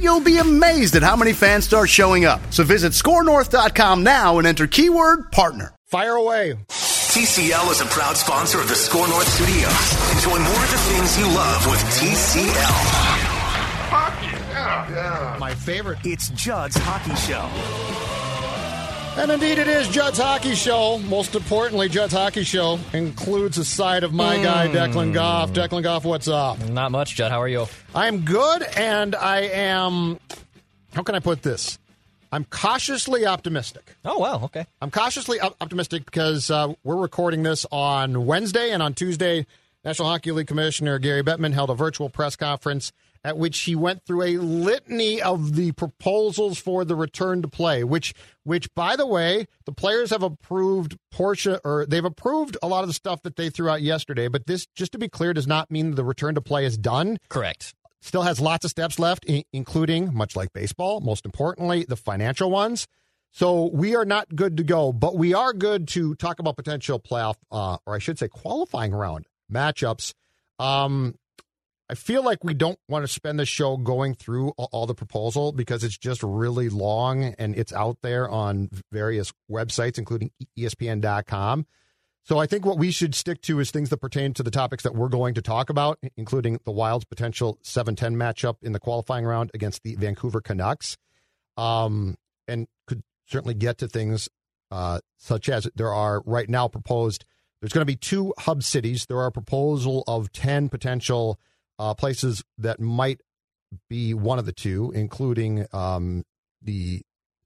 you'll be amazed at how many fans start showing up. So visit scorenorth.com now and enter keyword partner. Fire away. TCL is a proud sponsor of the Score North Studios. Enjoy more of the things you love with TCL. Yeah. My favorite. It's Judd's Hockey Show. And indeed, it is Judd's Hockey Show. Most importantly, Judd's Hockey Show includes a side of my guy, Declan Goff. Declan Goff, what's up? Not much, Judd. How are you? I'm good, and I am. How can I put this? I'm cautiously optimistic. Oh, wow. Okay. I'm cautiously op- optimistic because uh, we're recording this on Wednesday, and on Tuesday, National Hockey League Commissioner Gary Bettman held a virtual press conference at which he went through a litany of the proposals for the return to play, which, which by the way, the players have approved portion or they've approved a lot of the stuff that they threw out yesterday. But this, just to be clear, does not mean the return to play is done. Correct. Still has lots of steps left, including, much like baseball, most importantly, the financial ones. So we are not good to go, but we are good to talk about potential playoff, uh, or I should say, qualifying round matchups. Um, I feel like we don't want to spend the show going through all, the proposal because it's just really long and it's out there on various websites, including ESPN.com. So I think what we should stick to is things that pertain to the topics that we're going to talk about, including the Wild's potential 7-10 matchup in the qualifying round against the Vancouver Canucks. Um, and could certainly get to things uh, such as there are right now proposed. There's going to be two hub cities. There are a proposal of 10 potential uh, places that might be one of the two, including um, the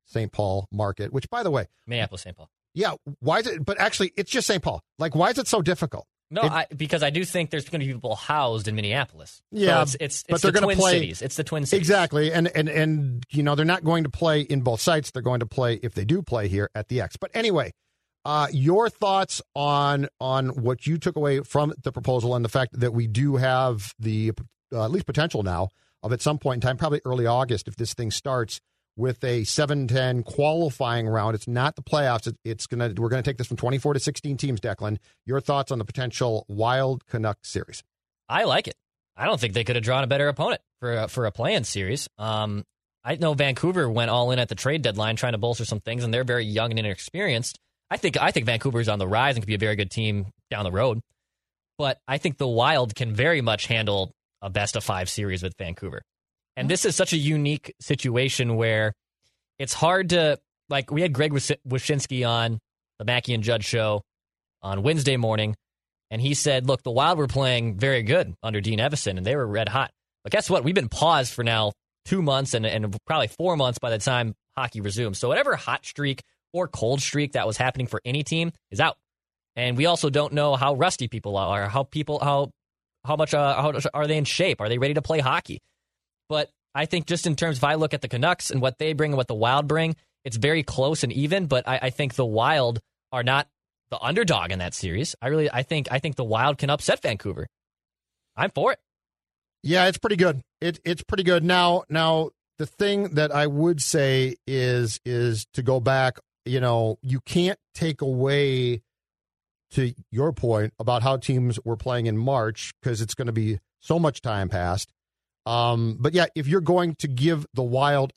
St. Paul market, which, by the way, Minneapolis, St. Paul. yeah, why is it? But actually, it's just St. Paul. Like, why is it so difficult? No, It- I, because I do think there's going to be people housed in Minneapolis. Yeah, so it's it's, but it's they're the gonna Twin play- Cities. It's the Twin Cities. Exactly, and and and you know they're not going to play in both sites. They're going to play if they do play here at the X. But anyway, uh, your thoughts on on what you took away from the proposal and the fact that we do have the uh, at least potential now of at some point in time, probably early August, if this thing starts with a 7-10 qualifying round. It's not the playoffs. It, it's gonna we're gonna take this from 24 to 16 teams. Declan, your thoughts on the potential Wild Canuck series? I like it. I don't think they could have drawn a better opponent for a, for a play-in series. Um, I know Vancouver went all in at the trade deadline trying to bolster some things, and they're very young and inexperienced. I think I think Vancouver's on the rise and could be a very good team down the road. But I think the Wild can very much handle a best of five series with Vancouver. And mm-hmm. this is such a unique situation where it's hard to like. We had Greg Wysz- Wyshynski on the Mackey and Judd show on Wednesday morning, and he said, "Look, the Wild were playing very good under Dean Evason, and they were red hot. But guess what? We've been paused for now two months and and probably four months by the time hockey resumes. So whatever hot streak or cold streak that was happening for any team is out. And we also don't know how rusty people are, how people how how much uh, how are they in shape? Are they ready to play hockey? But I think just in terms, if I look at the Canucks and what they bring and what the Wild bring, it's very close and even. But I, I think the Wild are not the underdog in that series. I really, I think, I think the Wild can upset Vancouver. I'm for it. Yeah, it's pretty good. It it's pretty good. Now now the thing that I would say is is to go back, you know, you can't take away to your point about how teams were playing in March because it's going to be so much time passed. Um, but yeah, if you're going to give the Wild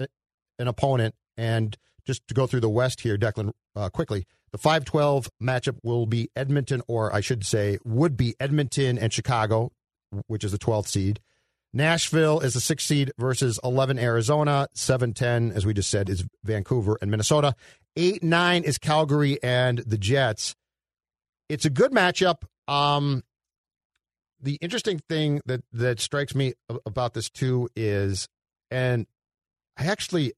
an opponent, and just to go through the West here, Declan, uh, quickly, the 5-12 matchup will be Edmonton, or I should say, would be Edmonton and Chicago, which is the 12th seed. Nashville is the six seed versus 11 Arizona. 7 10, as we just said, is Vancouver and Minnesota. 8 9 is Calgary and the Jets. It's a good matchup. Um, the interesting thing that, that strikes me about this, too, is, and I actually,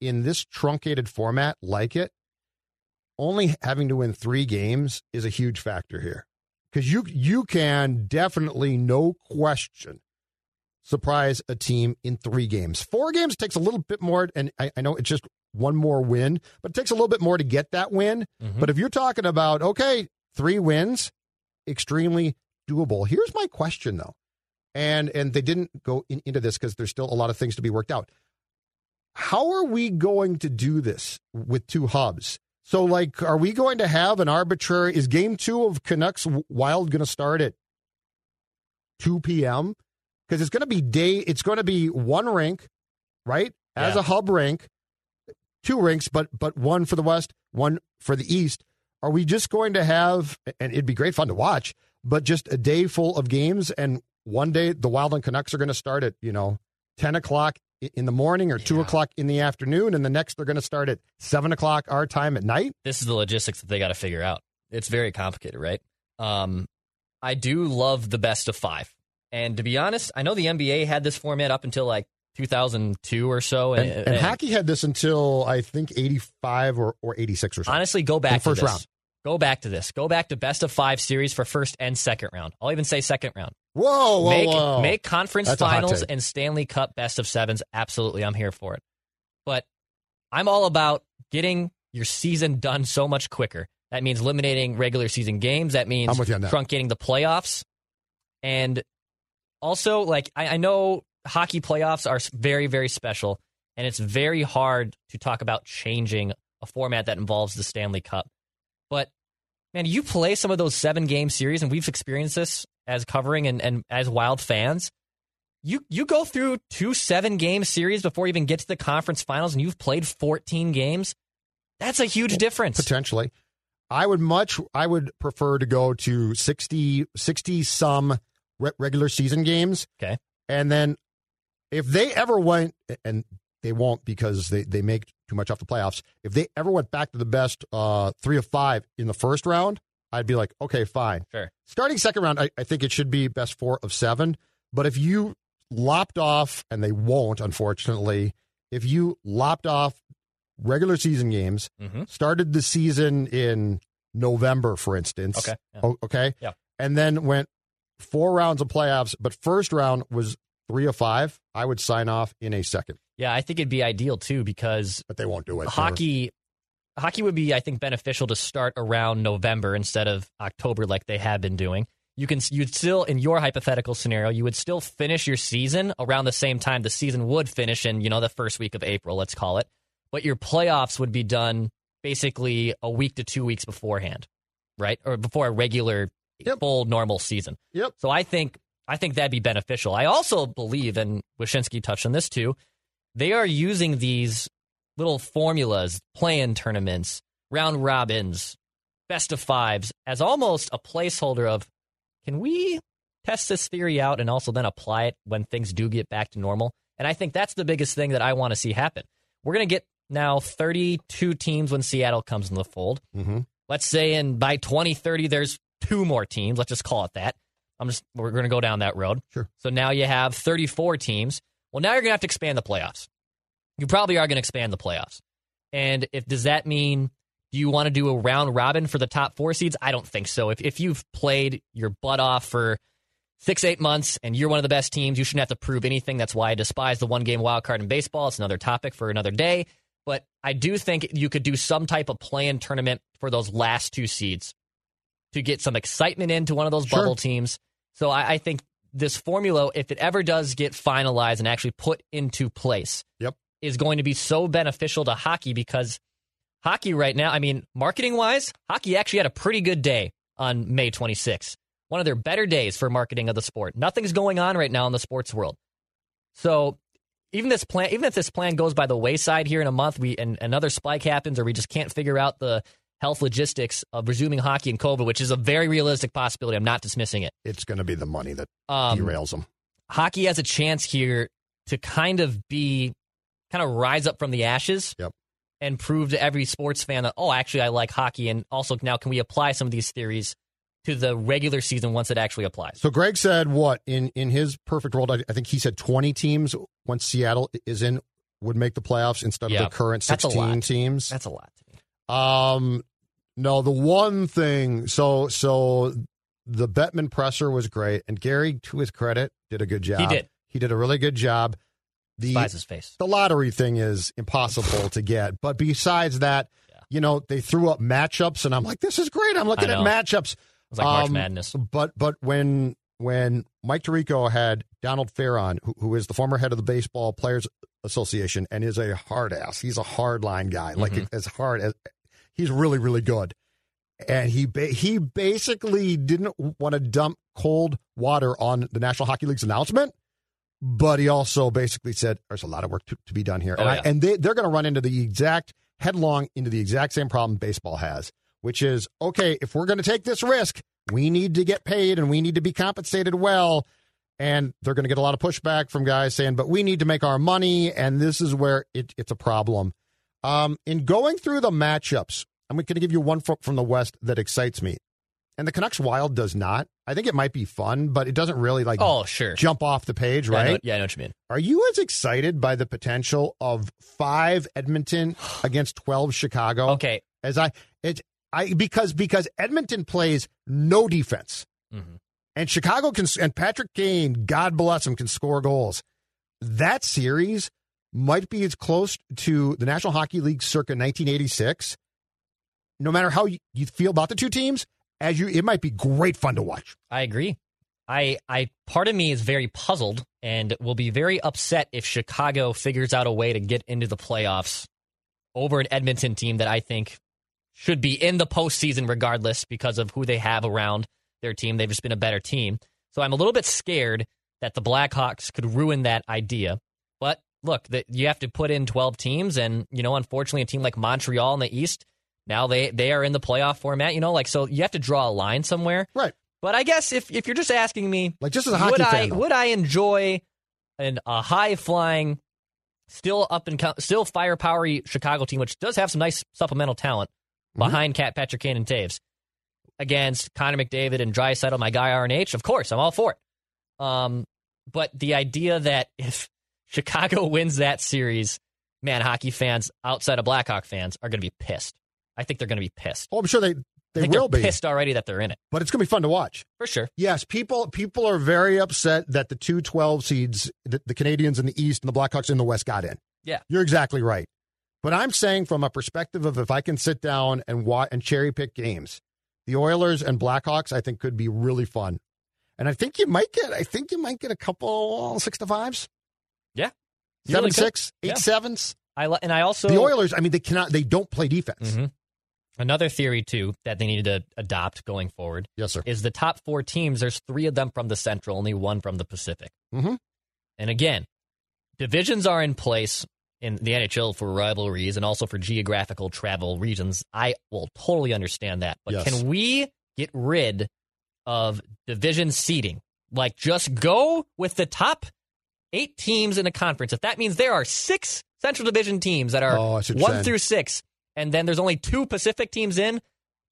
in this truncated format, like it. Only having to win three games is a huge factor here because you you can definitely, no question, surprise a team in three games. Four games takes a little bit more, and I, I know it's just one more win, but it takes a little bit more to get that win. Mhm. But if you're talking about okay, three wins, extremely doable. Here's my question though, and and they didn't go in, into this because there's still a lot of things to be worked out. How are we going to do this with two hubs? So, like, are we going to have an arbitrary? Is game two of Canucks Wild going to start at 2 p.m.? Because it's going to be day, it's going to be one rink, right? As Yeah. a hub rink, two rinks, but but one for the West, one for the East. Are we just going to have, and it'd be great fun to watch, but just a day full of games, and one day the Wild and Canucks are going to start at you know 10 o'clock in the morning or two Yeah. o'clock in the afternoon, and the next they're going to start at seven o'clock our time at night. this is the logistics that they got to figure out. It's very complicated, right? Um, I do love the best of five, and to be honest, I know the NBA had this format up until like 2002 or so, And, and hockey had this until I think 85 or, or 86 or so. honestly, go back first to this. round. Go back to this. Go back to best of five series for first and second round. I'll even say second round. Whoa, whoa, make whoa. make conference That's finals and Stanley Cup best of sevens. Absolutely, I'm here for it. But I'm all about getting your season done so much quicker. That means eliminating regular season games. That means I'm with you on that. truncating the playoffs. And also, like I, I know hockey playoffs are very, very special, and it's very hard to talk about changing a format that involves the Stanley Cup. But man, you play some of those seven game series, and we've experienced this as covering and, and as wild fans. You you go through two seven game series before you even get to the conference finals, and you've played 14 games. That's a huge difference. potentially. I would much I would prefer to go to 60 60 some re- regular season games. Okay. And then if they ever went and they won't because they, they make too much off the playoffs. If they ever went back to the best uh, three of five in the first round, I'd be like, okay, fine. Sure. Starting second round, I, I think it should be best four of seven. But if you lopped off, and they won't, unfortunately, if you lopped off regular season games, Mhm. started the season in November, for instance. Okay. Yeah. Okay. Yeah. And then went four rounds of playoffs, but first round was three of five. I would sign off in a second, Yeah, I think it'd be ideal too because but they won't do it. hockey hockey would be I think beneficial to start around November instead of October like they have been doing. You can you'd still in your hypothetical scenario, you would still finish your season around the same time the season would finish in, you know, the first week of April, let's call it. But your playoffs would be done basically a week to 2 weeks beforehand, right? Or before a regular Yep. full normal season. Yep. So I think I think that'd be beneficial. I also believe, and Wyshynski touched on this too, they are using these little formulas, play-in tournaments, round robins, best of fives as almost a placeholder of can we test this theory out and also then apply it when things do get back to normal? And I think that's the biggest thing that I want to see happen. We're going to get now 32 teams when Seattle comes in the fold. hmm Let's say in by 2030 there's two more teams, let's just call it that. I'm just we're going to go down that road. Sure. So now you have 34 teams. Well, now you're going to have to expand the playoffs. You probably are going to expand the playoffs. And if does that mean do you want to do a round robin for the top 4 seeds? I don't think so. If if you've played your butt off for 6 8 months and you're one of the best teams, you shouldn't have to prove anything. That's why I despise the one game wild card in baseball. It's another topic for another day. But I do think you could do some type of play-in tournament for those last two seeds to get some excitement into one of those Sure. bubble teams. So I, I think this formula, if it ever does get finalized and actually put into place, Yep. is going to be so beneficial to hockey because hockey right now, I mean, marketing wise, hockey actually had a pretty good day on May 26th. One of their better days for marketing of the sport. Nothing's going on right now in the sports world. So even this plan, even if this plan goes by the wayside here in a month, we and another spike happens, or we just can't figure out the health logistics of resuming hockey in COVID, which is a very realistic possibility. I'm not dismissing it. It's going to be the money that Um, derails them. hockey has a chance here to kind of be, kind of rise up from the ashes. Yep. And prove to every sports fan that, oh, actually, I like hockey. And also, now can we apply some of these theories to the regular season once it actually applies? So Greg said what in in his perfect world? I, I think he said twenty teams once Seattle is in would make the playoffs instead of the current sixteen lot. teams. That's a lot. Um, no, the one thing. So so the Bettman presser was great, and Gary, to his credit, did a good job. He did. He did a really good job. The the lottery thing is impossible to get, but besides that, Yeah. you know, they threw up matchups, and I'm like, this is great. I'm looking at matchups. It was like March Um, Madness. But but when when Mike Tirico had Donald Fehr on, who, who is the former head of the Baseball Players Association and is a hard ass. He's a hard line guy, like Mhm. as hard as he's really really good. And he ba- he basically didn't want to dump cold water on the National Hockey League's announcement, but he also basically said there's a lot of work to, to be done here, Oh, and, I, and they they're going to run into the exact headlong into the exact same problem baseball has, which is okay if we're going to take this risk, we need to get paid and we need to be compensated well. And they're going to get a lot of pushback from guys saying, but we need to make our money. And this is where it, it's a problem. Um, in going through the matchups, I'm going to give you one from the West that excites me. And the Canucks Wild does not. I think it might be fun, but it doesn't really like Oh, sure. jump off the page, Yeah, I right? know, yeah, I know what you mean. Are you as excited by the potential of five Edmonton against 12 Chicago? Okay. As I, it, I, because, because Edmonton plays no defense. Mhm. And Chicago can, and Patrick Kane, God bless him, can score goals. That series might be as close to the National Hockey League circa 1986. No matter how you feel about the two teams, as you, it might be great fun to watch. I agree. I, I, part of me is very puzzled and will be very upset if Chicago figures out a way to get into the playoffs over an Edmonton team that I think should be in the postseason regardless because of who they have around their team. They've just been a better team. So I'm a little bit scared that the Blackhawks could ruin that idea. Look, that you have to put in 12 teams, and you know, unfortunately, a team like Montreal in the East now they they are in the playoff format. You know, like so you have to draw a line somewhere. Right. But I guess if if you're just asking me, Like just as a hockey would I though. would I enjoy an a high flying, still up and co- still firepowery Chicago team, which does have some nice supplemental talent Mm-hmm. behind Cat Patrick Kane and Toews against Connor McDavid and Draisaitl, my guy RNH. Of course, I'm all for it. Um, but the idea that if Chicago wins that series, man, hockey fans outside of Blackhawk fans are going to be pissed. I think they're going to be pissed. oh, I'm sure they, they will they're be, pissed already that they're in it but it's going to be fun to watch. for sure. Yes, people people are very upset that the two 12 seeds, the, the Canadiens in the East and the Blackhawks in the West got in. Yeah. You're exactly right. But I'm saying from a perspective of if I can sit down and watch and cherry pick games, the Oilers and Blackhawks I think could be really fun. And I think you might get I think you might get a couple six to fives. Seven really six, eight Yeah. sevens. I and I also the Oilers, I mean they cannot they don't play defense. Mhm. Another theory too that they needed to adopt going forward Yes, sir. is the top four teams. There's three of them from the Central, only one from the Pacific. Mhm. And again, divisions are in place in the NHL for rivalries and also for geographical travel regions. I will totally understand that, but Yes. can we get rid of division seeding? Like, just go with the top eight teams in a conference. If that means there are six Central Division teams that are Oh, I see what you're one through six, and then there's only two Pacific teams in,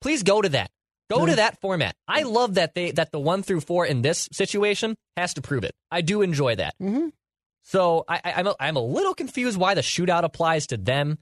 please go to that. Go to that format. I love that they that the one through four in this situation has to prove it. I do enjoy that. Mm-hmm. So I, I, I'm a, I'm a little confused why the shootout applies to them,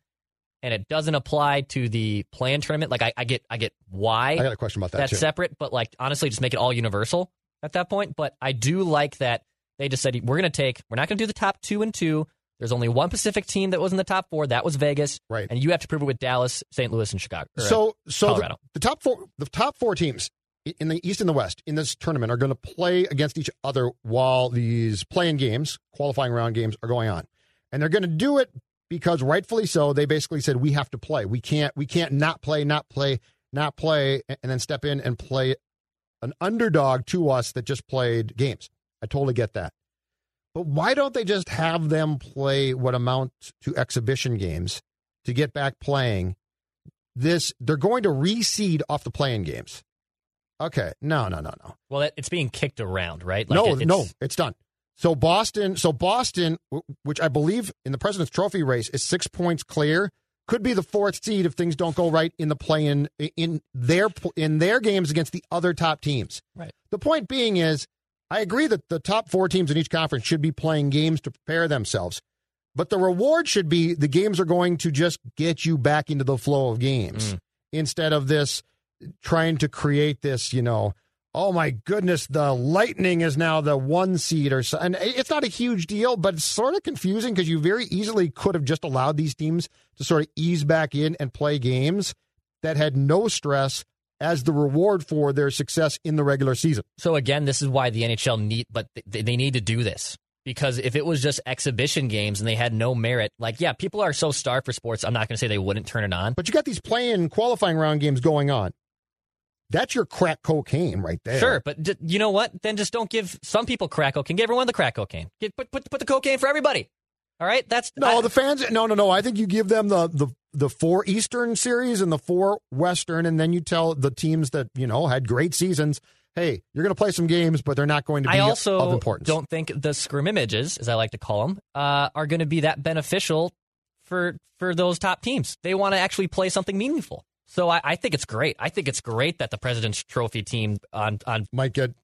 and it doesn't apply to the play-in tournament. Like I, I get I get why I got a question about that that's too. separate, but like honestly, just make it all universal at that point. But I do like that they just said we're going to take we're not going to do the top two and two. There's only one Pacific team that was in the top four. That was Vegas, Right. And you have to prove it with Dallas, St. Louis, and Chicago. uh, So, so the, the top four, the top four teams in the East and the West in this tournament are going to play against each other while these play-in games, qualifying round games, are going on, and they're going to do it because rightfully so. They basically said we have to play. We can't. We can't not play, not play, not play, and then step in and play an underdog to us that just played games. I totally get that. But why don't they just have them play what amount to exhibition games to get back play-in? This they're going to reseed off the playing games. Okay, no, no, no, no, well, it's being kicked around, right? Like no, it- it's- no, it's done. So Boston, so Boston, which I believe in the President's Trophy race is six points clear, could be the fourth seed if things don't go right in the play in in their in their games against the other top teams. Right. The point being is, I agree that the top four teams in each conference should be playing games to prepare themselves, but the reward should be the games are going to just get you back into the flow of games mm. instead of this trying to create this, you know, oh my goodness, the Lightning is now the one seed or so. And it's not a huge deal, but it's sort of confusing because you very easily could have just allowed these teams to sort of ease back in and play games that had no stress as the reward for their success in the regular season. So again, this is why the NHL need, but they need to do this because if it was just exhibition games and they had no merit, like yeah, people are so starved for sports. I'm not going to say they wouldn't turn it on, but you got these play-in qualifying round games going on. That's your crack cocaine right there. Sure, but d- you know what? Then just don't give some people crack cocaine. Give everyone the crack cocaine. Get, put, put, put the cocaine for everybody. All right, that's no. I, the fans, no, no, no. I think you give them the the the four Eastern series and the four Western, and then you tell the teams that you know had great seasons. Hey, you're going to play some games, but they're not going to be I also of importance. Don't think the scrimmages, as I like to call them, uh, are going to be that beneficial for for those top teams. They want to actually play something meaningful. So I, I, think it's great. I think it's great that the President's Trophy team on on might get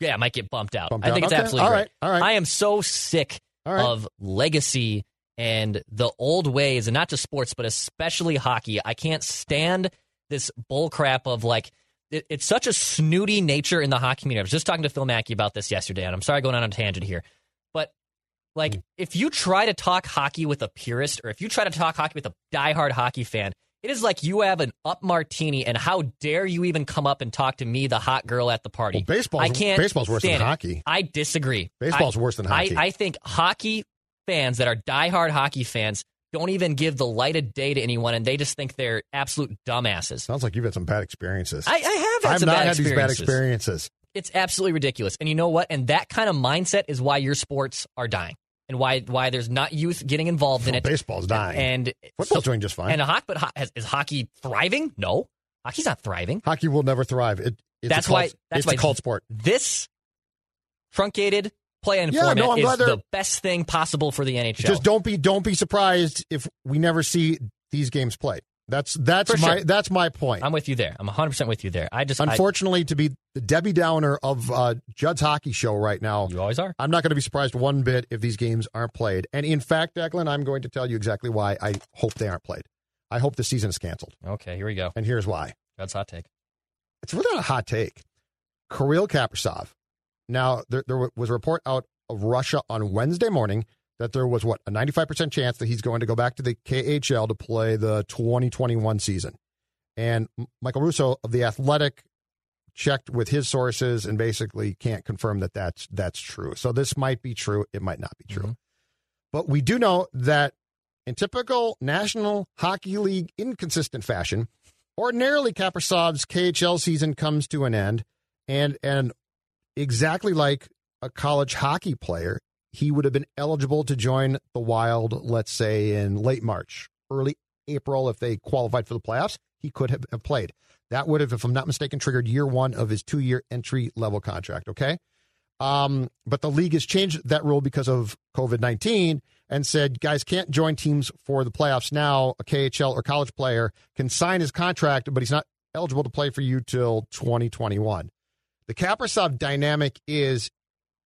yeah might get bumped out. Bumped I think out. it's okay. absolutely all right. All right. I am so sick right. of legacy and the old ways, and not just sports, but especially hockey. I can't stand this bull crap of like it, it's such a snooty nature in the hockey community. I was just talking to Phil Mackey about this yesterday, and I'm sorry going on a tangent here, but like mm. if you try to talk hockey with a purist, or if you try to talk hockey with a diehard hockey fan it is like you have an up martini, and how dare you even come up and talk to me, the hot girl at the party? Well, baseball's, I can't baseball's worse than it. hockey. I disagree. Baseball's I, worse than hockey. I, I think hockey fans that are diehard hockey fans don't even give the light of day to anyone, and they just think they're absolute dumbasses. Sounds like you've had some bad experiences. I, I have had I've some not bad had these bad experiences. It's absolutely ridiculous. And you know what? And that kind of mindset is why your sports are dying and why why there's not youth getting involved in it. Baseball's dying, and football's so, doing just fine. And a hockey, but ho- is hockey thriving? No, hockey's not thriving. Hockey will never thrive. It, that's cult, why. That's it's why a cult sport. This truncated play in yeah, format no, is the best thing possible for the NHL. Just don't be don't be surprised if we never see these games played. That's that's For my sure. that's my point. I'm with you there. I'm 100 percent with you there. I just unfortunately I, to be the Debbie Downer of uh, Judd's hockey show right now. You always are. I'm not going to be surprised one bit if these games aren't played. And in fact, Declan, I'm going to tell you exactly why I hope they aren't played. I hope the season is canceled. Okay, here we go. And here's why. Judd's hot take. It's really not a hot take. Kirill Kaprizov. Now there, there was a report out of Russia on Wednesday morning that there was what a 95% chance that he's going to go back to the KHL to play the 2021 season. And Michael Russo of the Athletic checked with his sources and basically can't confirm that that's that's true. So this might be true, it might not be true. Mm-hmm. But we do know that in typical National Hockey League inconsistent fashion, ordinarily Kaprizov's KHL season comes to an end and and exactly like a college hockey player, he would have been eligible to join the Wild, let's say in late March, early April, if they qualified for the playoffs. He could have, played. That would have, if I'm not mistaken, triggered year one of his two year entry level contract. Okay. Um, but the league has changed that rule because of COVID 19 and said guys can't join teams for the playoffs now. A KHL or college player can sign his contract, but he's not eligible to play for you till 2021. The Kaprizov dynamic is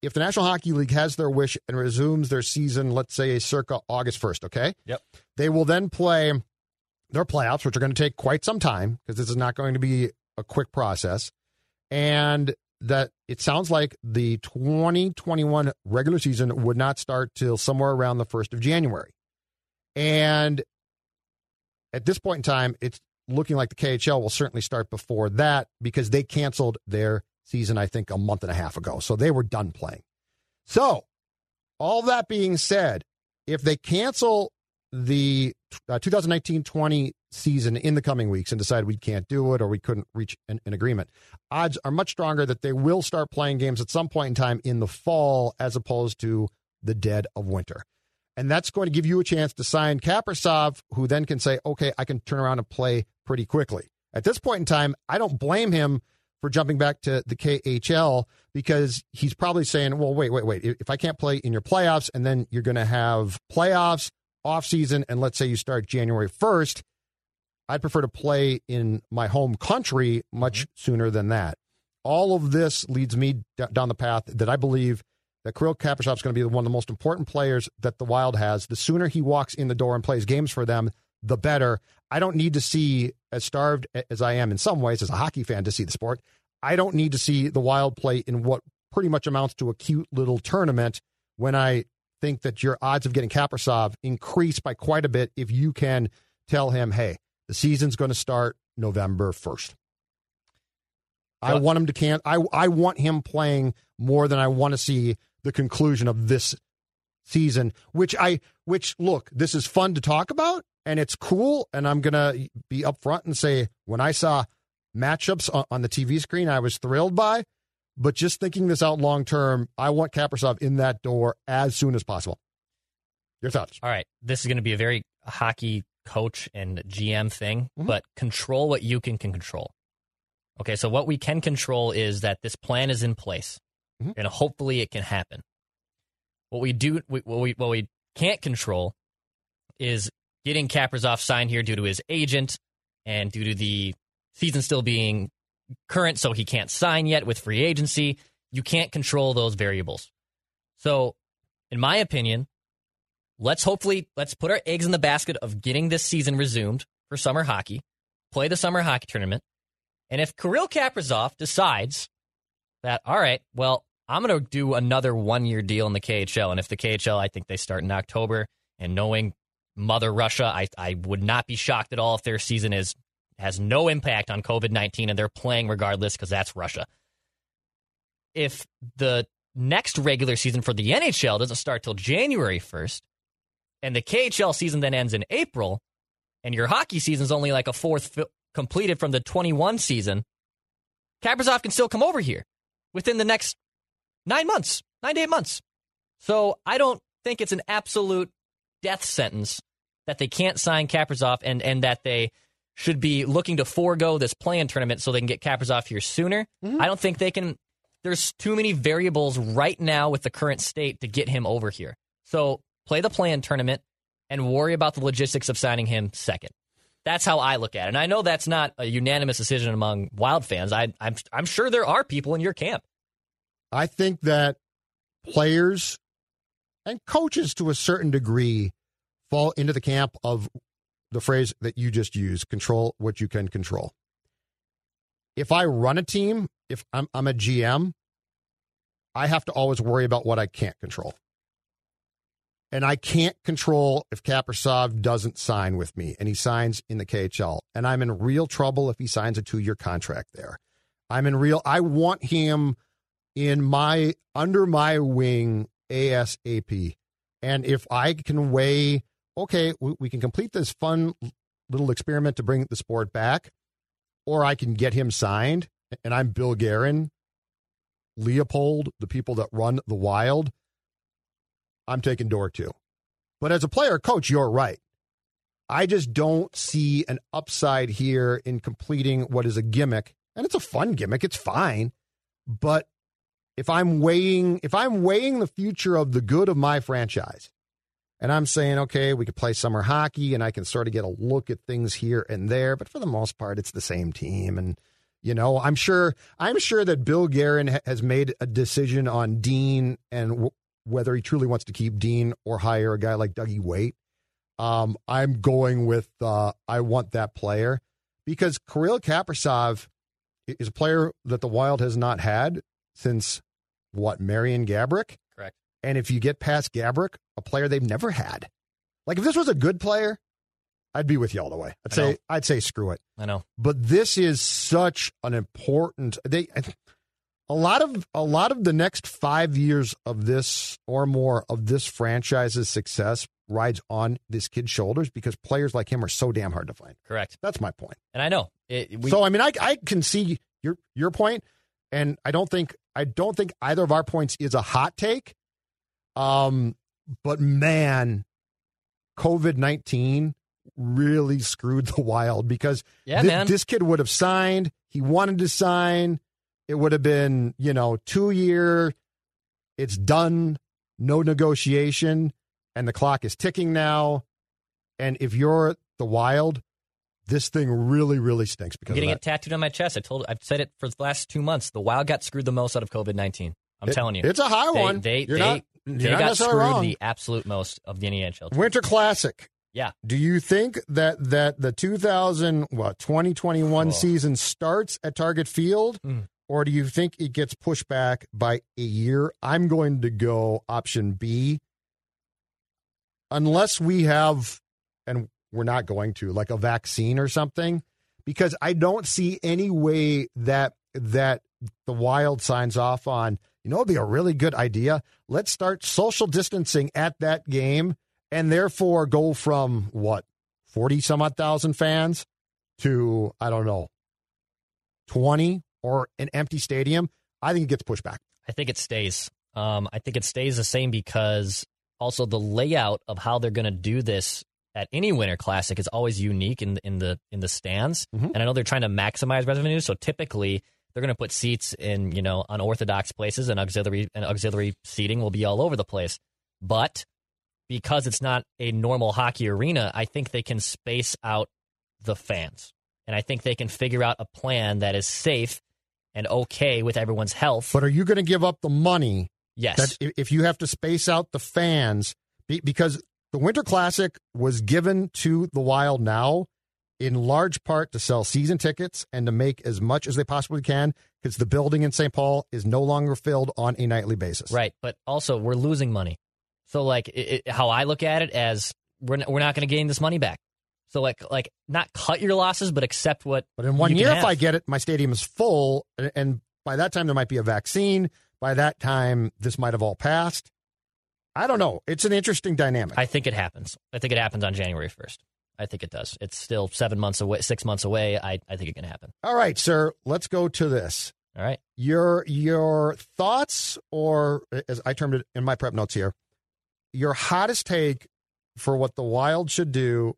if the National Hockey League has their wish and resumes their season, let's say circa August 1st, okay? Yep. They will then play their playoffs, which are going to take quite some time because this is not going to be a quick process. And that it sounds like the 2021 regular season would not start till somewhere around the 1st of January. And at this point in time, it's looking like the KHL will certainly start before that because they canceled their season, I think, a month and a half ago. So they were done playing. So, all that being said, if they cancel the 2019 uh, 20 season in the coming weeks and decide we can't do it or we couldn't reach an, an, agreement, odds are much stronger that they will start playing games at some point in time in the fall as opposed to the dead of winter. And that's going to give you a chance to sign Kaprizov, who then can say, okay, I can turn around and play pretty quickly. At this point in time, I don't blame him for jumping back to the KHL because he's probably saying, well, wait, wait, wait. If I can't play in your playoffs and then you're going to have playoffs, off season, and let's say you start January 1st, I'd prefer to play in my home country much mm-hmm. sooner than that. All of this leads me d- down the path that I believe that Kirill Kaprizov is going to be one of the most important players that the Wild has. The sooner he walks in the door and plays games for them, the better. I don't need to see, as starved as I am in some ways as a hockey fan to see the sport, I don't need to see the Wild play in what pretty much amounts to a cute little tournament when I think that your odds of getting Kaprizov increase by quite a bit if you can tell him, hey, the season's going to start November 1st. I want him to can I I want him playing more than I want to see the conclusion of this season, which I which look, this is fun to talk about and it's cool and I'm going to be upfront and say when I saw matchups on the TV screen I was thrilled by, but just thinking this out long term, I want Kaprizov in that door as soon as possible. Your thoughts? All right. This is going to be a very hockey coach and GM thing, mm-hmm. but control what you can, can control. Okay. So, what we can control is that this plan is in place mm-hmm. and hopefully it can happen. What we do, what we, what we can't control is getting Kaprizov signed here due to his agent and due to the season still being current, so he can't sign yet with free agency. You can't control those variables. So, in my opinion, let's hopefully let's put our eggs in the basket of getting this season resumed for summer hockey, play the summer hockey tournament, and if Kirill Kaprizov decides that all right, well, I'm going to do another one year deal in the KHL, and if the KHL, I think they start in October, and knowing Mother Russia, I I would not be shocked at all if their season is has no impact on COVID 19 and they're playing regardless because that's Russia. If the next regular season for the NHL doesn't start till January 1st, and the KHL season then ends in April, and your hockey season is only like a fourth fi- completed from the 21 season, Kaprizov can still come over here within the next nine months, nine to eight months. So I don't think it's an absolute death sentence that they can't sign Kaprizov and, and that they should be looking to forego this play-in tournament so they can get Kaprizov here sooner. Mm-hmm. I don't think they can. There's too many variables right now with the current state to get him over here. So play the play-in tournament and worry about the logistics of signing him second. That's how I look at it. And I know that's not a unanimous decision among Wild fans. I, I'm, I'm sure there are people in your camp. I think that players and coaches to a certain degree fall into the camp of the phrase that you just used control what you can control. If I run a team, if I'm, I'm a GM, I have to always worry about what I can't control. And I can't control if Kaprizov doesn't sign with me and he signs in the KHL. And I'm in real trouble if he signs a two year contract there. I'm in real, I want him in my, under my wing ASAP. And if I can weigh okay, we, we can complete this fun little experiment to bring the sport back, or I can get him signed, and I'm Bill Guerin, Leipold, the people that run the Wild. I'm taking door two. But as a player coach, you're right. I just don't see an upside here in completing what is a gimmick. And it's a fun gimmick. It's fine. But if I'm weighing if I'm weighing the future of the good of my franchise and I'm saying, okay, we could play summer hockey and I can sort of get a look at things here and there. But for the most part, it's the same team. And, you know, I'm sure, I'm sure that Bill Guerin has made a decision on Dean and w- whether he truly wants to keep Dean or hire a guy like Dougie Weight. Um, I'm going with, uh, I want that player because Kirill Kaprizov is a player that the Wild has not had since what, Marian Gaborik? And if you get past Gaborik, a player they've never had, like if this was a good player, I'd be with you all the way. I'd say I'd say screw it. I know. But this is such an important they a lot of a lot of the next 5 years of this or more of this franchise's success rides on this kid's shoulders because players like him are so damn hard to find. Correct. That's my point. And I know. It, we, so I mean I I can see your your point and I don't think I don't think either of our points is a hot take. Um, but man, COVID 19 really screwed the wild because yeah, th- this kid would have signed. He wanted to sign. it would have been, you know, two year, it's done, no negotiation, and the clock is ticking now. And if you're the Wild, this thing really, really stinks because I'm getting it tattooed on my chest. I told, I've said it for the last two months. The Wild got screwed the most out of COVID nineteen. I'm It- telling you, it's a high they, one. They You're they, not- they got screwed wrong. the absolute most of the NHL. teams. Winter Classic. Yeah. Do you think that that the 2000 what 2021 Oh. season starts at Target Field Mm. or do you think it gets pushed back by a year? I'm going to go option B. Unless we have and we're not going to like a vaccine or something because I don't see any way that that the Wild signs off on, you know, it'd be a really good idea. Let's start social distancing at that game and therefore go from what, 40 some odd thousand fans to, I don't know, 20 or an empty stadium. I think it gets pushed back. I think it stays. Um, I think it stays the same because also the layout of how they're going to do this at any Winter Classic is always unique in in the in the stands, Mhm. and I know they're trying to maximize revenue. So typically, they're going to put seats in you know unorthodox places, and auxiliary and auxiliary seating will be all over the place. But because it's not a normal hockey arena, I think they can space out the fans, and I think they can figure out a plan that is safe and okay with everyone's health. But are you going to give up the money yes, if you have to space out the fans because the Winter Classic was given to the Wild now in large part to sell season tickets and to make as much as they possibly can because the building in St. Paul is no longer filled on a nightly basis. Right, but also we're losing money. So like it, it, how I look at it as we're n- we're not going to gain this money back. So like like not cut your losses, but accept what. But in one year, if. I get it, my stadium is full, and, and by that time there might be a vaccine. By that time, this might have all passed. I don't know. It's an interesting dynamic. I think it happens. I think it happens on January first. I think it does. It's still seven months away, six months away. I I think it can happen. all right, sir. Let's go to this. All right. your your thoughts or as I termed it in my prep notes here, your hottest take for what the Wild should do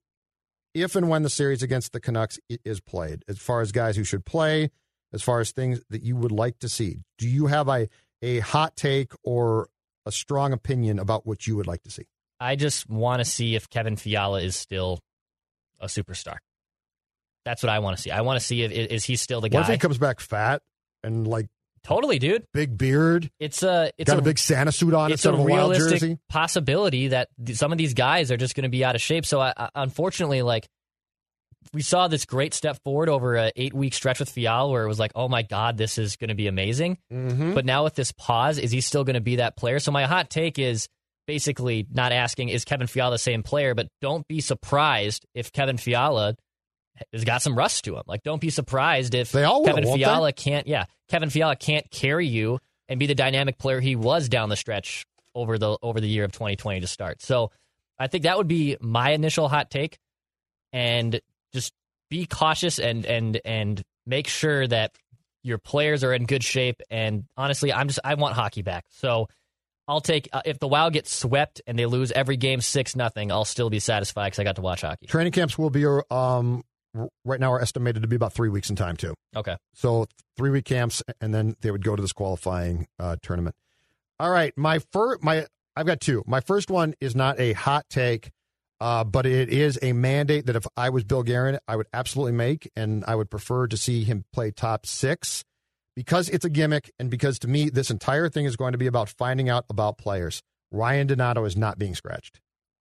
if and when the series against the Canucks is played, as far as guys who should play, as far as things that you would like to see. Do you have a a hot take or a strong opinion about what you would like to see? I just want to see if Kevin Fiala is still a superstar. That's what I want to see. I want to see if is he still the What if he comes back fat and like totally, dude. big beard, It's a it's got a, a, big Santa suit on it's instead a of a wild realistic jersey? possibility that some of these guys are just going to be out of shape. So, I, I, unfortunately, like we saw this great step forward over a eight week stretch with Fial, where it was like, oh my god, this is going to be amazing. Mm-hmm. But now with this pause, is he still going to be that player? So my hot take is basically not asking is Kevin Fiala the same player, but don't be surprised if Kevin Fiala has got some rust to him. Like, don't be surprised if They all will, Kevin? Fiala can't. Yeah, Kevin Fiala can't carry you and be the dynamic player he was down the stretch over the over the year of 2020 to start. So I think that would be my initial hot take, and just be cautious and and and make sure that your players are in good shape. And honestly, I'm just I want hockey back. So I'll take uh, if the Wild gets swept and they lose every game six nothing. I'll still be satisfied because I got to watch hockey. Training camps will be um right now are estimated to be about three weeks in time too. Okay. So three week camps, and then they would go to this qualifying uh, tournament. All right, my first, my I've got two. My first one is not a hot take, uh, but it is a mandate that if I was Bill Guerin, I would absolutely make, and I would prefer to see him play top six because it's a gimmick, and because to me this entire thing is going to be about finding out about players. Ryan Donato is not being scratched.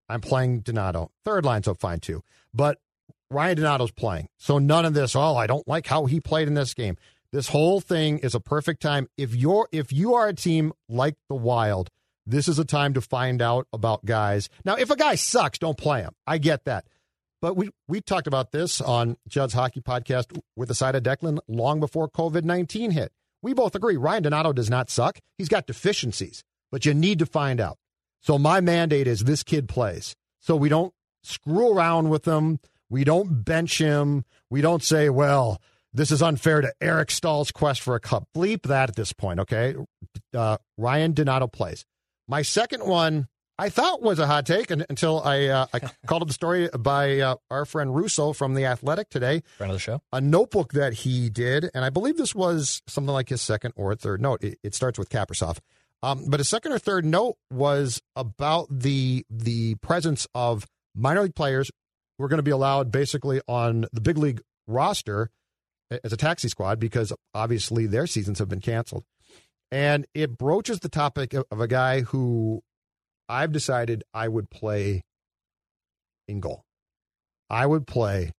I'm playing Donato. Third line's up fine too, but Ryan Donato's playing. So none of this, oh, I don't like how he played in this game. This whole thing is a perfect time. If you're if you are a team like the Wild, this is a time to find out about guys. Now, if a guy sucks, don't play him. I get that. But we we talked about this on Judd's Hockey Podcast with the side of Declan long before COVID nineteen hit. We both agree Ryan Donato does not suck. He's got deficiencies, but you need to find out. So my mandate is this kid plays. So we don't screw around with him. We don't bench him. We don't say, well, this is unfair to Eric Staal's quest for a cup. Bleep that at this point, okay? Uh, Ryan Donato plays. My second one, I thought was a hot take until I uh, I called up the story by uh, our friend Russo from the Athletic today. Friend of the show. A notebook that he did, and I believe this was something like his second or third note. It, it starts with Kaprizov, um, but his second or third note was about the the presence of minor league players who are going to be allowed basically on the big league roster as a taxi squad because obviously their seasons have been canceled. And it broaches the topic of, of a guy who I've decided I would play in goal. I would play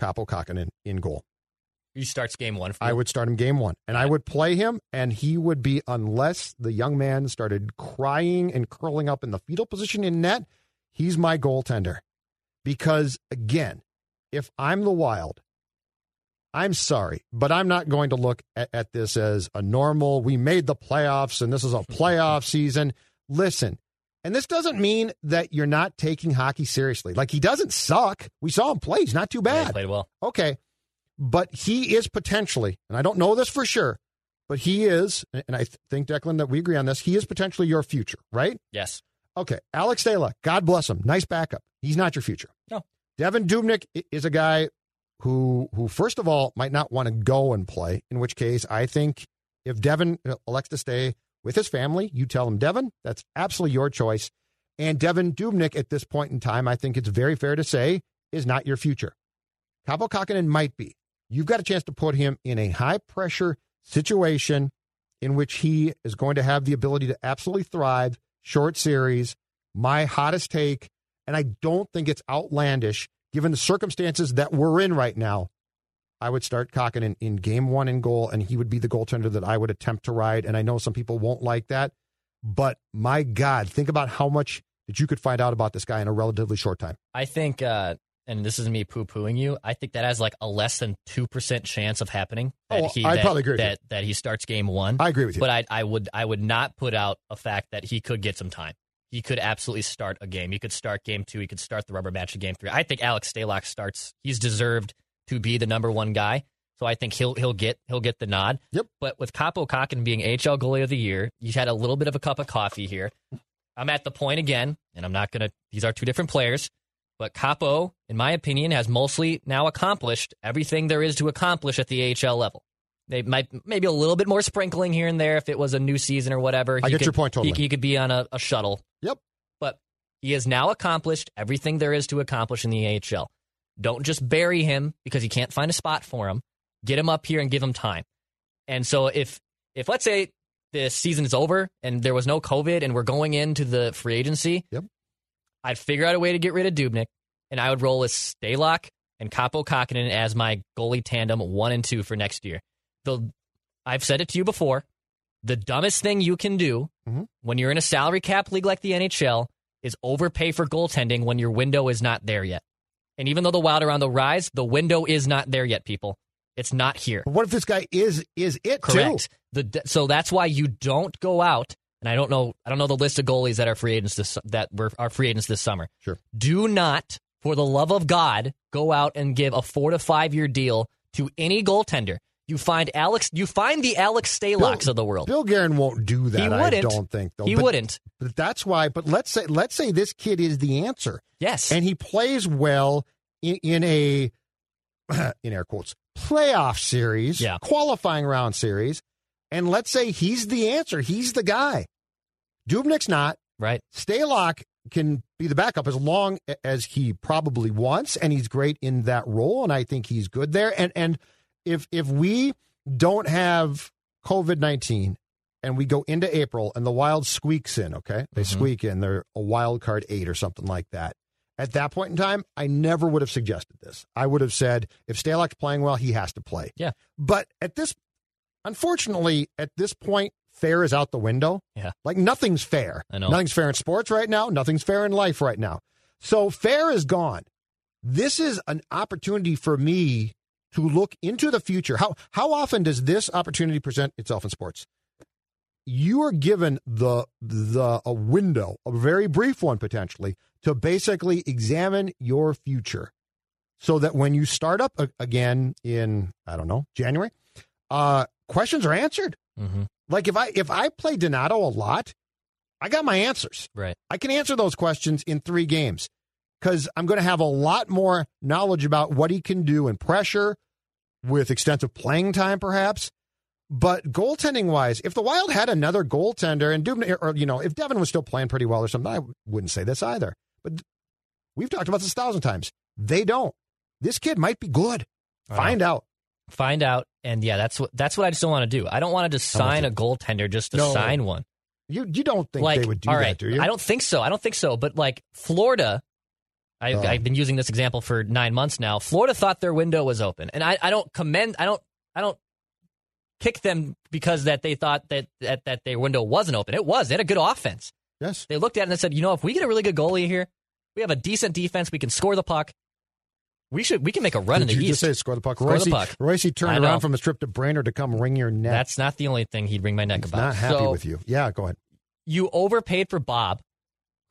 Kaapo Kähkönen in goal. He starts game one. I would start him game one, and I would play him, and he would be unless the young man started crying and curling up in the fetal position in net. He's my goaltender, because again, if I'm the Wild, I'm sorry, but I'm not going to look at, at this as a normal. We made the playoffs, and this is a playoff season. Listen, and this doesn't mean that you're not taking hockey seriously. Like he doesn't suck. We saw him play. He's not too Yeah, bad. he played well. Okay. But he is potentially, and I don't know this for sure, but he is, and I think, Declan, that we agree on this, he is potentially your future, right? Yes. Okay. Alex Stalock, God bless him. Nice backup. He's not your future. No. Devan Dubnyk is a guy who, who first of all, might not want to go and play, in which case I think if Devin elects to stay with his family, you tell him, Devan, that's absolutely your choice. And Devan Dubnyk at this point in time, I think it's very fair to say, is not your future. Kaapo Kähkönen might be. You've got a chance to put him in a high pressure situation in which he is going to have the ability to absolutely thrive, short series, my hottest take. And I don't think it's outlandish given the circumstances that we're in right now. I would start Kähkönen, in game one in goal, and he would be the goaltender that I would attempt to ride. And I know some people won't like that, but my God, think about how much that you could find out about this guy in a relatively short time. I think, uh, and this is me poo pooing you. I think that has like a less than two percent chance of happening. That Oh, he, I'd that, probably agree that that he starts game one. I agree with you. But I, I would, I would not put out a fact that he could get some time. He could absolutely start a game. He could start game two. He could start the rubber match of game three. I think Alex Stalock starts. He's deserved to be the number one guy. So I think he'll he'll get he'll get the nod. Yep. But with Kaapo Kähkönen being AHL goalie of the year, you had a little bit of a cup of coffee here. I'm at the point again, and I'm not gonna. These are two different players, but Kaapo, in my opinion, has mostly now accomplished everything there is to accomplish at the AHL level. They might maybe a little bit more sprinkling here and there if it was a new season or whatever. I He get could- your point totally. He, he could be on a, a shuttle. Yep. But he has now accomplished everything there is to accomplish in the AHL. Don't just bury him because you can't find a spot for him. Get him up here and give him time. And so if if let's say the season is over and there was no COVID and we're going into the free agency, Yep. I'd figure out a way to get rid of Dubnyk and I would roll with Stalock and Kaapo Kähkönen as my goalie tandem one and two for next year. The I've said it to you before. The dumbest thing you can do Mhm. when you're in a salary cap league like the NHL is overpay for goaltending when your window is not there yet. And even though the Wild are on the rise, the window is not there yet, people. It's not here. But what if this guy is is it Correct. too? The so that's why you don't go out. And I don't know. I don't know the list of goalies that are free agents this that were are free agents this summer. Sure. Do not, for the love of God, go out and give a four to five year deal to any goaltender. You find Alex. You find the Alex Stalocks of the world. Bill Guerin won't do that. He wouldn't. I don't think though. he But- wouldn't. But that's why. But let's say let's say this kid is the answer, Yes. and he plays well in, in a in air quotes playoff series, Yeah. qualifying round series, and let's say he's the answer. He's the guy. Dubnyk's not. right. Stalock can be the backup as long as he probably wants, and he's great in that role, and I think he's good there. And and if if we don't have COVID nineteen and we go into April and the Wild squeaks in, okay, they Mhm. squeak in, they're a wild card eight or something like that. At that point in time, I never would have suggested this. I would have said if Stalock's playing well, he has to play. Yeah. But at this, unfortunately, at this point, fair is out the window. Yeah. Like nothing's fair. I know. Nothing's fair in sports right now. Nothing's fair in life right now. So fair is gone. This is an opportunity for me to look into the future. How how often does this opportunity present itself in sports? You are given the the a window, a very brief one potentially, to basically examine your future, so that when you start up a- again in I don't know January, uh, questions are answered. hmm Like if I if I play Donato a lot, I got my answers. Right. I can answer those questions in three games because I'm going to have a lot more knowledge about what he can do in pressure with extensive playing time, perhaps. But goaltending wise, if the Wild had another goaltender and Dubnyk, or you know, if Devan was still playing pretty well or something, I wouldn't say this either. But we've talked about this a thousand times. They don't. This kid might be good. Find out. Find out, and yeah, that's what that's what I just don't want to do. I don't want to just sign a goaltender just to No. sign one. You you don't think like, they would do that, do you? I don't think so. I don't think so. But like Florida, I, Oh. I've been using this example for nine months now. Florida thought their window was open, and I, I don't commend. I don't. I don't kick them because that they thought that, that that their window wasn't open. It was. They had a good offense. Yes. They looked at it and said, you know, if we get a really good goalie here, we have a decent defense. We can score the puck. We should. We can make a run Did in the you East. just say score the puck? Score the Royce, puck. Royce turned around from his trip to Brainerd to come wring your neck. That's not the only thing he'd wring my neck He's about. not happy So, with you. Yeah, go ahead. you overpaid for Bob,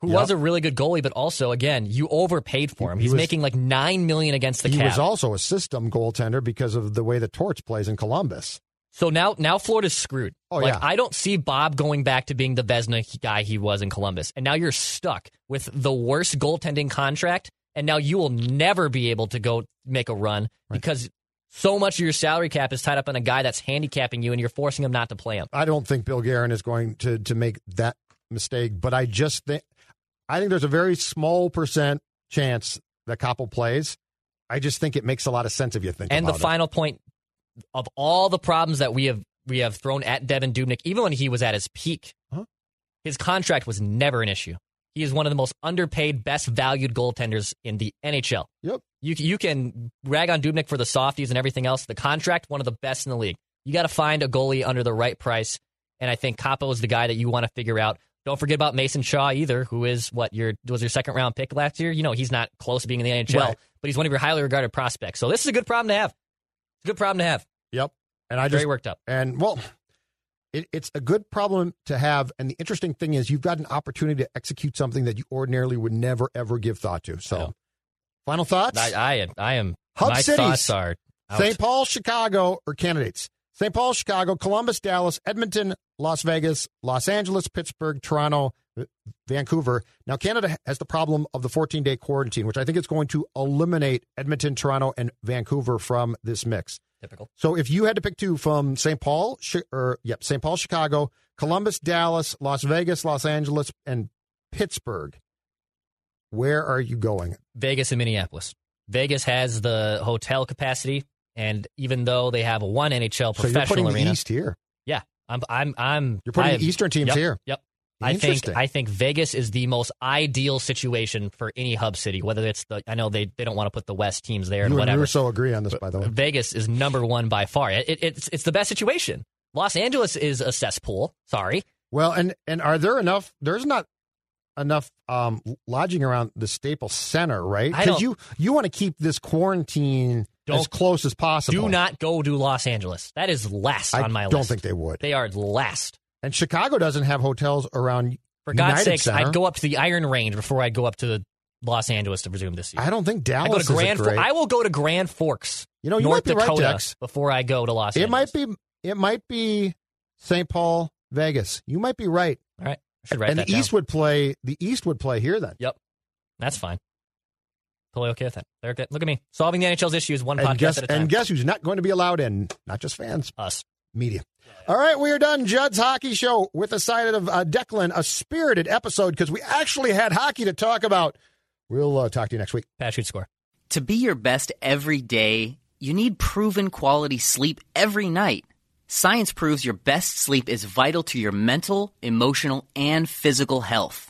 who Yep. was a really good goalie, but also again, you overpaid for him. He He's was- making like nine million against the he cap. was also a system goaltender because of the way the Torch plays in Columbus. so now, now Florida's screwed. Oh, like yeah. I don't see Bob going back to being the Vezina guy he was in Columbus, and now you're stuck with the worst goaltending contract, and now you will never be able to go make a run because so much of your salary cap is tied up on a guy that's handicapping you, and you're forcing him not to play him. I don't think Bill Guerin is going to to make that mistake, but I just think I think there's a very small percent chance that Kaapo plays. I just think it makes a lot of sense if you think And the it. final point of all the problems that we have we have thrown at Devan Dubnyk, even when he was at his peak, Huh? his contract was never an issue. He is one of the most underpaid, best valued goaltenders in the NHL. Yep. You you can rag on Dubnyk for the softies and everything else. The contract, one of the best in the league. You got to find a goalie under the right price, and I think Kaapo is the guy that you want to figure out. Don't forget about Mason Shaw either, who is what your was your second round pick last year. You know he's not close to being in the NHL, Right. but he's one of your highly regarded prospects. So this is a good problem to have. It's a good problem to have. Yep. And I Very just worked up. and well, it, it's a good problem to have. And the interesting thing is, you've got an opportunity to execute something that you ordinarily would never ever give thought to. So, final thoughts. I, I am. I am. Hub my cities. thoughts are. St. Paul, Chicago, or candidates. St. Paul, Chicago, Columbus, Dallas, Edmonton, Las Vegas, Los Angeles, Pittsburgh, Toronto, Vancouver. Now, Canada has the problem of the 14 day quarantine, which I think is going to eliminate Edmonton, Toronto, and Vancouver from this mix. Typical. So, if you had to pick two from St. Paul, or yep, St. Paul, Chicago, Columbus, Dallas, Las Vegas, Los Angeles, and Pittsburgh, where are you going? Vegas and Minneapolis. Vegas has the hotel capacity, and even though they have one NHL So, you're professional putting the East here. yeah, I'm. I'm. I'm. You're putting I the Eastern teams yep, here. Yep. I think I think Vegas is the most ideal situation for any hub city. Whether it's the I know they, they don't want to put the West teams there and You and whatever. Russo agree on this, by the way. Vegas is number one by far. It, it, it's it's the best situation. Los Angeles is a cesspool. Sorry, Well, and and are there enough? There's not enough um, lodging around the Staples Center, right? Because you you want to keep this quarantine as close as possible. do not go to Los Angeles. That is last I on my list. I don't think they would. they are last. And Chicago doesn't have hotels around. For God's sakes, Center. I'd go up to the Iron Range before I'd go up to Los Angeles to resume this year. I don't think I Dallas go to Grand. great. I will go to Grand Forks, you know, you North might be right, Dex. before I go to Los It Angeles. might be. It might be St. Paul, Vegas. You might be right. All right, I and the down. East would play. The East would play here then. Yep, that's fine. Totally okay with that. They're good. Look at me solving the NHL's issues one And podcast guess at a time. and guess who's not going to be allowed in? Not just fans. Us. media. All right, we are done. Judd's Hockey Show with a side of uh, Declan, a spirited episode because we actually had hockey to talk about. We'll uh, talk to you next week. Pat shoot score. To be your best every day, you need proven quality sleep every night. Science proves your best sleep is vital to your mental, emotional, and physical health.